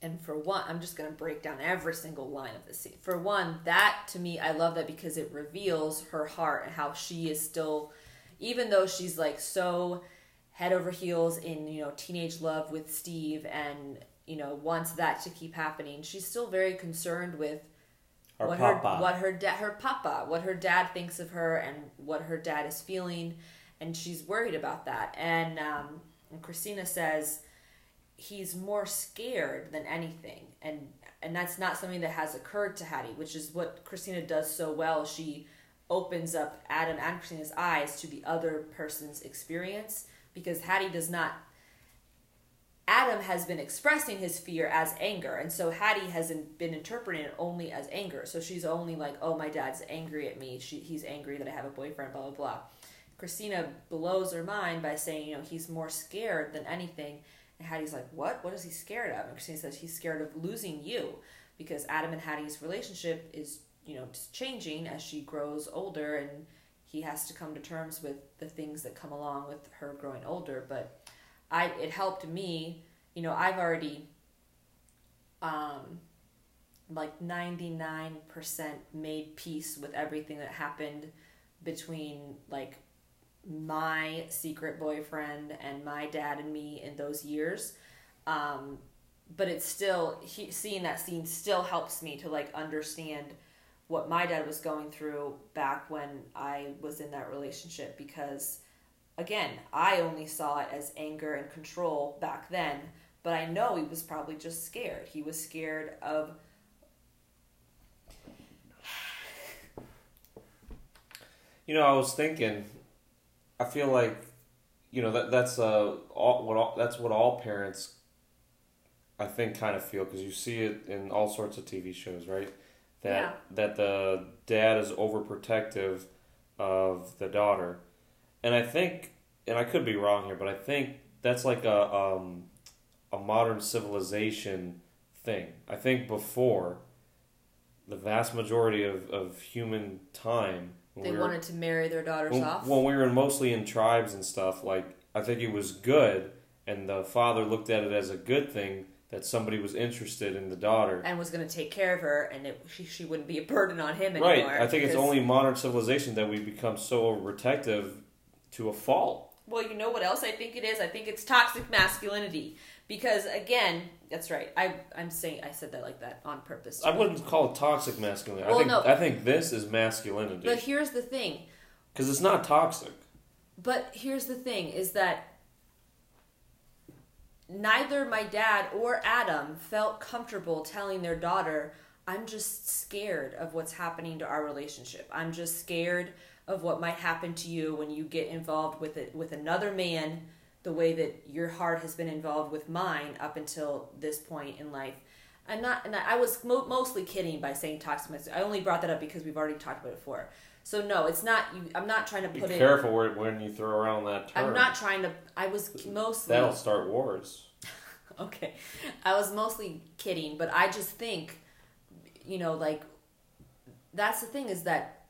And for one i'm just going to break down every single line of the scene. For one that to me i love that because it reveals her heart and how she is still even though she's like so head over heels in you know teenage love with steve and you know wants that to keep happening she's still very concerned with What papa. her what her dad her papa what her dad thinks of her and what her dad is feeling and she's worried about that. And um and christina says he's more scared than anything. And and that's not something that has occurred to haddie which is what christina does so well. She opens up adam and christina's eyes to the other person's experience because haddie does not Adam has been expressing his fear as anger, and so Haddie hasn't been interpreting it only as anger. So she's only like, "Oh, my dad's angry at me. She, he's angry that I have a boyfriend." Blah blah blah. Christina blows her mind by saying, "You know, he's more scared than anything." And Haddie's like, "What? What is he scared of?" And Christina says, "He's scared of losing you, because Adam and Haddie's relationship is, you know, changing as she grows older, and he has to come to terms with the things that come along with her growing older." But I it helped me. You know, I've already um like 99% made peace with everything that happened between like my secret boyfriend and my dad and me in those years. Um but it's still he, seeing that scene still helps me to like understand what my dad was going through back when I was in that relationship because again, I only saw it as anger and control back then, but I know he was probably just scared. He was scared of You know, I was thinking. I feel like, you know, that that's uh all what all, that's what all parents. I think kind of feel because you see it in all sorts of TV shows, right? That Yeah. that the dad is overprotective of the daughter, and I think, and I could be wrong here, but I think that's like a um, a modern civilization thing. I think before, the vast majority of, of human time, when they we were- wanted to marry their daughters when, off. when we were mostly in tribes and stuff, like I think it was good, and the father looked at it as a good thing that somebody was interested in the daughter. and was going to take care of her, and it, she she wouldn't be a burden on him anymore. Right. I think it's only modern civilization that we become so overprotective to a fault. Well, you know what else I think it is? I think it's toxic masculinity. Because again, that's right. I I'm saying I said that like that on purpose. I wouldn't call it toxic masculinity. Well, I think no. I think this is masculinity But here's the thing. because it's not toxic. But here's the thing is that neither my dad or Adam felt comfortable telling their daughter, I'm just scared of what's happening to our relationship. I'm just scared of what might happen to you when you get involved with it with another man the way that your heart has been involved with mine up until this point in life. I'm not, and I was mo- mostly kidding by saying toxic. I only brought that up because we've already talked about it before. So no, it's not. You, I'm not trying to Be put it. careful where, when you throw around that term. I'm not trying to. I was mostly That'll start wars. [LAUGHS] okay. I was mostly kidding, but I just think, you know, like that's the thing is that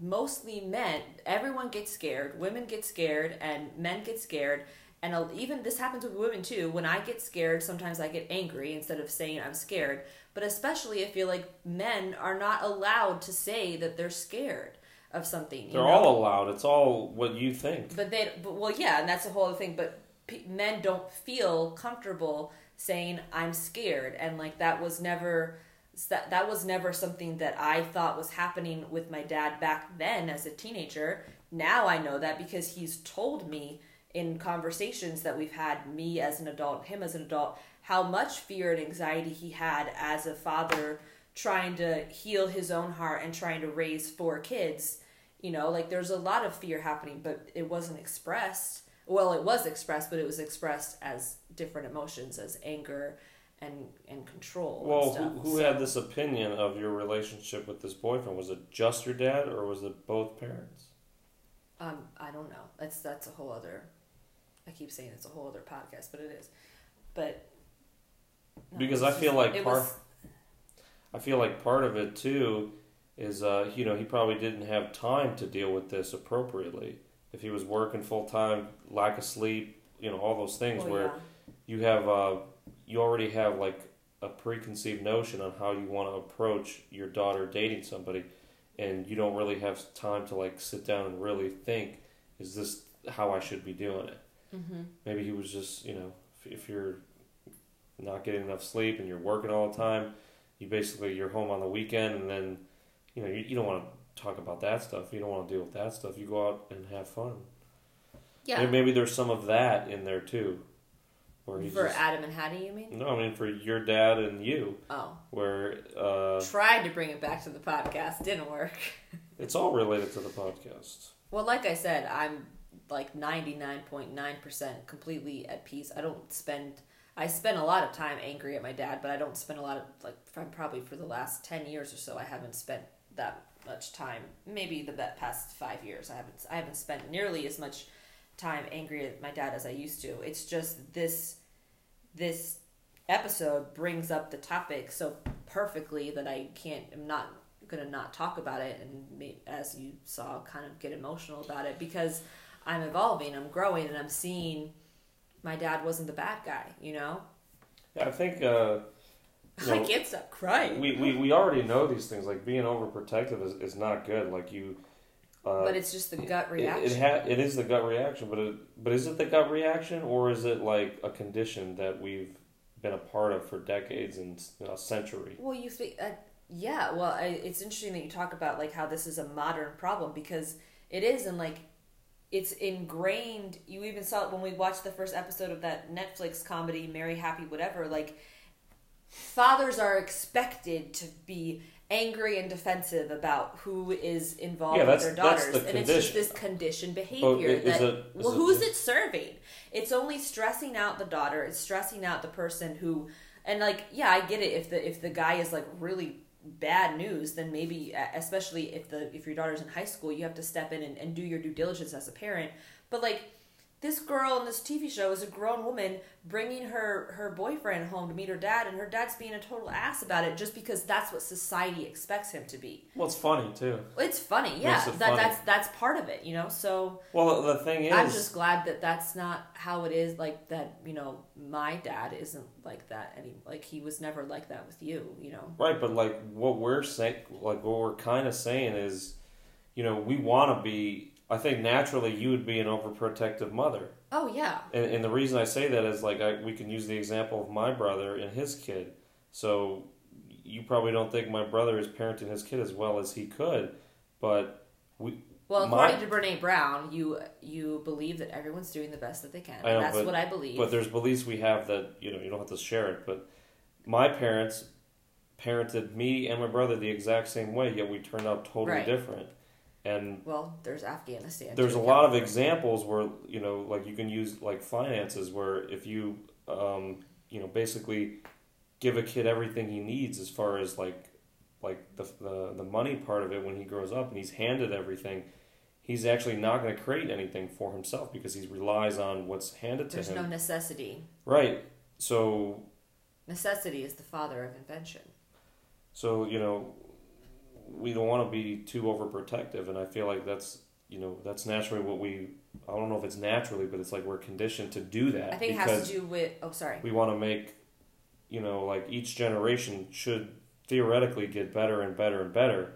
mostly men, everyone gets scared. Women get scared, and men get scared. And even this happens with women too. When I get scared, sometimes I get angry instead of saying I'm scared. But especially, I feel like men are not allowed to say that they're scared of something. you They're know? all allowed. It's all what you think. But they, but, well, yeah, and that's the whole other thing. But p- men don't feel comfortable saying I'm scared, and like that was never that that was never something that I thought was happening with my dad back then as a teenager. Now I know that because he's told me in conversations that we've had, me as an adult, him as an adult, how much fear and anxiety he had as a father trying to heal his own heart and trying to raise four kids you know like there's a lot of fear happening but it wasn't expressed well it was expressed but it was expressed as different emotions as anger and and control and Well, stuff. who, who So- had this opinion of your relationship with this boyfriend? Was it just your dad, or was it both parents? um i don't know that's that's a whole other i keep saying it's a whole other podcast but it is but no, Because I feel just- like part- was I feel like part of it too is, uh, you know, he probably didn't have time to deal with this appropriately. If he was working full time, lack of sleep, you know, all those things well, where yeah. you have, uh, you already have like a preconceived notion on how you want to approach your daughter dating somebody, and you don't really have time to like sit down and really think, is this how I should be doing it? Mhm. Maybe he was just, you know, if, if you're not getting enough sleep and you're working all the time, you basically you're home on the weekend and then, you know, you, you don't want to talk about that stuff. You don't want to deal with that stuff. You go out and have fun. yeah maybe there's some of that in there too, where for just, adam and haddie you mean no, I mean for your dad and you, oh where uh, tried to bring it back to the podcast didn't work [LAUGHS] it's all related to the podcast. Well, like I said, I'm like 99.9% completely at peace. I don't spend I spend a lot of time angry at my dad, but I don't spend a lot of like probably for the last 10 years or so I haven't spent that much time. Maybe the past 5 years I haven't I haven't spent nearly as much time angry at my dad as I used to. It's just this this episode brings up the topic so perfectly that I can't I'm not gonna not talk about it and as you saw kind of get emotional about it because i'm evolving i'm growing and i'm seeing my dad wasn't the bad guy you know Yeah, I think uh, you i know, can't stop crying we, we, we already know these things. Like being overprotective is, is not good. Like you, uh, but it's just the gut It, reaction it, ha- it is the gut reaction, but it, but is it the gut reaction or is it like a condition that we've been a part of for decades and you know, a century? well you think uh, yeah well I, it's interesting that you talk about like how this is a modern problem because it is and like it's ingrained you even saw it when we watched the first episode of that netflix comedy merry happy whatever like fathers are expected to be angry and defensive about who is involved Yeah, with their daughters. the and it's just this conditioned behavior that it- well it who's it serving? It's only stressing out the daughter. It's stressing out the person who and like yeah i get it. If the if the guy is like really bad news then maybe especially if the if your daughter's in high school you have to step in and, and do your due diligence as a parent. But like this girl in this TV show is a grown woman bringing her her boyfriend home to meet her dad, and her dad's being a total ass about it just because that's what society expects him to be. Well, it's funny too. It's funny, yeah. It that funny. that's that's part of it, you know. So Well, the thing is, I'm just glad that that's not how it is. Like that, you know, my dad isn't like that any. Like he was never like that with you, you know. Right, but like what we're saying, like what we're kind of saying is, you know, we want to be. I think naturally you would be an overprotective mother, Oh yeah, and, and the reason I say that is like I, we can use the example of my brother and his kid. So you probably don't think my brother is parenting his kid as well as he could, but we. Well, My- according to Brene Brown, you you believe that everyone's doing the best that they can. Know, That's but- what I believe. But there's beliefs we have that you know you don't have to share it. But my parents parented me and my brother the exact same way, yet we turned out totally Right. different. And well, there's Afghanistan. there's a lot of examples where you know like you can use like finances where if you um, you know basically give a kid everything he needs as far as like like the, the the money part of it when he grows up and he's handed everything he's actually not going to create anything for himself because he relies on what's handed to him. There's no necessity. right so Necessity is the father of invention. so you know we don't want to be too overprotective and i feel like that's you know that's naturally what we i don't know if it's naturally but it's like we're conditioned to do that I think it has to do with. Oh, sorry. we want to make you know like each generation should theoretically get better and better and better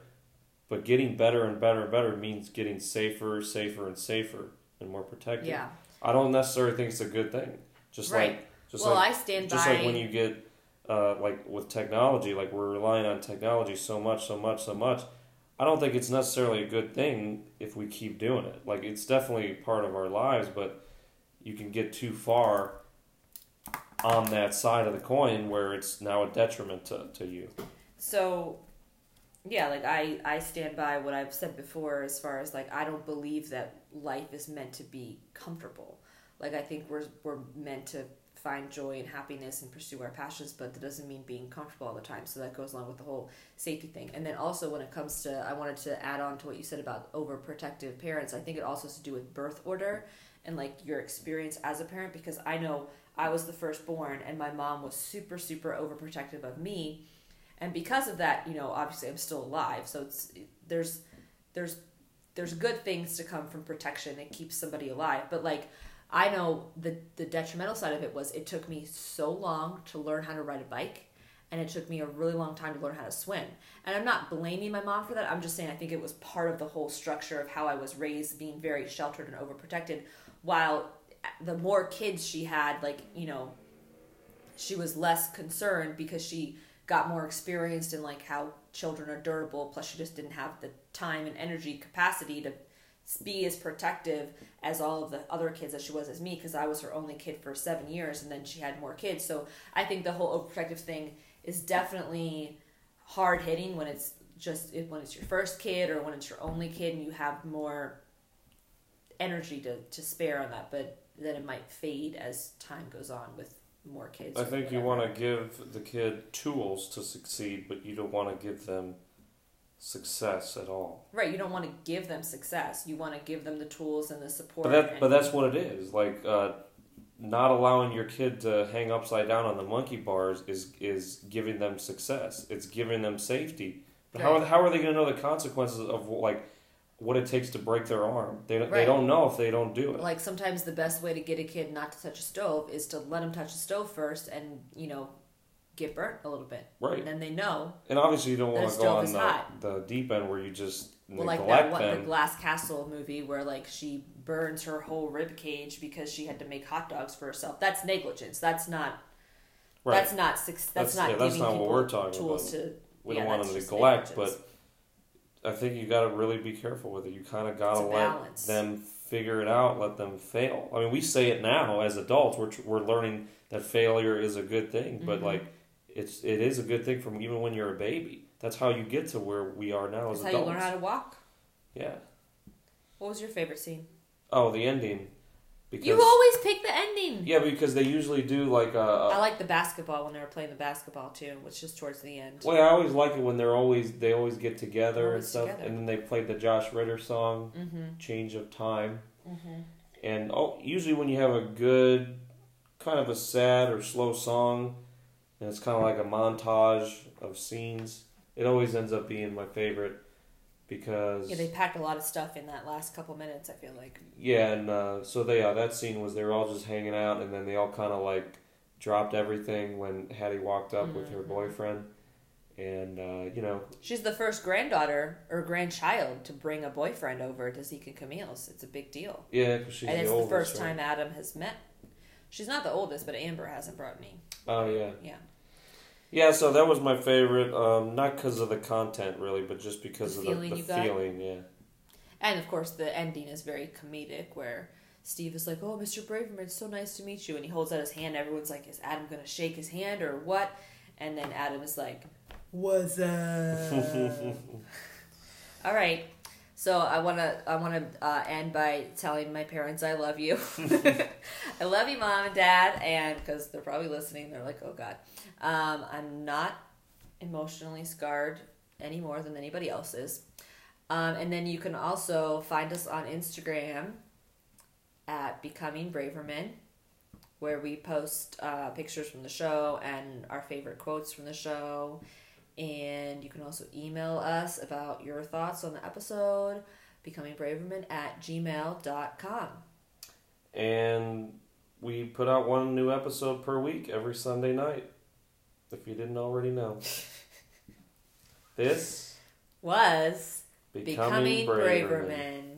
but getting better and better and better means getting safer safer and safer and more protected Yeah. i don't necessarily think it's a good thing just Right. like just well, like I stand just by. like when you get uh, like with technology like we're relying on technology so much so much so much i don't think it's necessarily a good thing if we keep doing it. Like it's definitely part of our lives but you can get too far on that side of the coin where it's now a detriment to, to you. So yeah like i i stand by what i've said before as far as like i don't believe that life is meant to be comfortable. Like i think we're we're meant to find joy and happiness and pursue our passions but that doesn't mean being comfortable all the time. So that goes along with the whole safety thing. And then also when it comes to i wanted to add on to what you said about overprotective parents i think it also has to do with birth order and like your experience as a parent because i know i was the firstborn and my mom was super super overprotective of me. And because of that you know obviously i'm still alive. So it's there's there's there's good things to come from protection it keeps somebody alive. But like i know the the detrimental side of it was it took me so long to learn how to ride a bike and it took me a really long time to learn how to swim. And i'm not blaming my mom for that. I'm just saying i think it was part of the whole structure of how i was raised being very sheltered and overprotected while the more kids she had like you know she was less concerned because she got more experienced in like how children are durable plus she just didn't have the time and energy capacity to be as protective as all of the other kids as she was as me because I was her only kid for seven years and then she had more kids. So I think the whole overprotective thing is definitely hard hitting when it's just when it's your first kid or when it's your only kid and you have more energy to, to spare on that but then it might fade as time goes on with more kids i think you want to give the kid tools to succeed but you don't want to give them success at all Right, you don't want to give them success. You want to give them the tools and the support. But that, but that's what it is. Like, uh, not allowing your kid to hang upside down on the monkey bars is is giving them success. It's giving them safety. But how, Right. how are they going to know the consequences of like what it takes to break their arm? They don't they don't know if they don't do it. like sometimes the best way to get a kid not to touch a stove is to let them touch the stove first and you know get burnt a little bit, Right. and then they know. And obviously, you don't want to go on the, the deep end where you just Well, like that one, the. Glass Castle movie where like she burns her whole rib cage because she had to make hot dogs for herself. That's negligence. That's not. right. That's not. That's, That's- not yeah, that's giving not what people we're talking tools about. to. we yeah, don't want to neglect, negligence. but I think you got to really be careful with it. You kind of got to let balance. them figure it out, let them fail. I mean, we say it now as adults. We're we're learning that failure is a good thing, but Mhm. like it's it is a good thing from even when you're a baby. That's how you get to where we are now That's as how adults. you learn how to walk. yeah. What was your favorite scene? Oh, the ending. Because You always pick the ending. yeah, because they usually do like a. I a like the basketball when they were playing the basketball too, which is towards the end. well, I always like it when they're always they always get together and stuff, together. and then they played the Josh Ritter song Mm-hmm. "Change of Time." Mm-hmm. And oh, usually when you have a good, kind of a sad or slow song, and it's kind of like a montage of scenes, it always ends up being my favorite because Yeah, they packed a lot of stuff in that last couple minutes. I feel like. yeah, and uh, so they uh, that scene was they were all just hanging out, and then they all kind of like dropped everything when Haddie walked up with her Mhm. boyfriend, and uh, you know She's the first granddaughter or grandchild to bring a boyfriend over to Zeke and Camille's. It's a big deal. yeah, she's and the it's oldest, the first right? time Adam has met. She's not the oldest, but Amber hasn't brought me. Oh yeah. Yeah. Yeah, so that was my favorite. Um, not because of the content really, but just because The of feeling the, you the got? feeling. Yeah. And of course, the ending is very comedic, where Steve is like, "Oh, Mr. Braverman, it's so nice to meet you," and he holds out his hand. Everyone's like, "Is Adam gonna shake his hand or what?" And then Adam is like, "What's up?" [LAUGHS] All right. So I wanna I wanna uh, end by telling my parents I love you. [LAUGHS] [LAUGHS] I love you, mom and dad, and because they're probably listening, they're like, "Oh God." Um, I'm not emotionally scarred any more than anybody else is. Um, and then you can also find us on Instagram at Becoming Braverman, where we post uh, pictures from the show and our favorite quotes from the show. And you can also email us about your thoughts on the episode, becomingbraverman at gmail.com. And we put out one new episode per week every Sunday night. If you didn't already know. this [LAUGHS] Was becoming, Becoming Braverman. Braverman.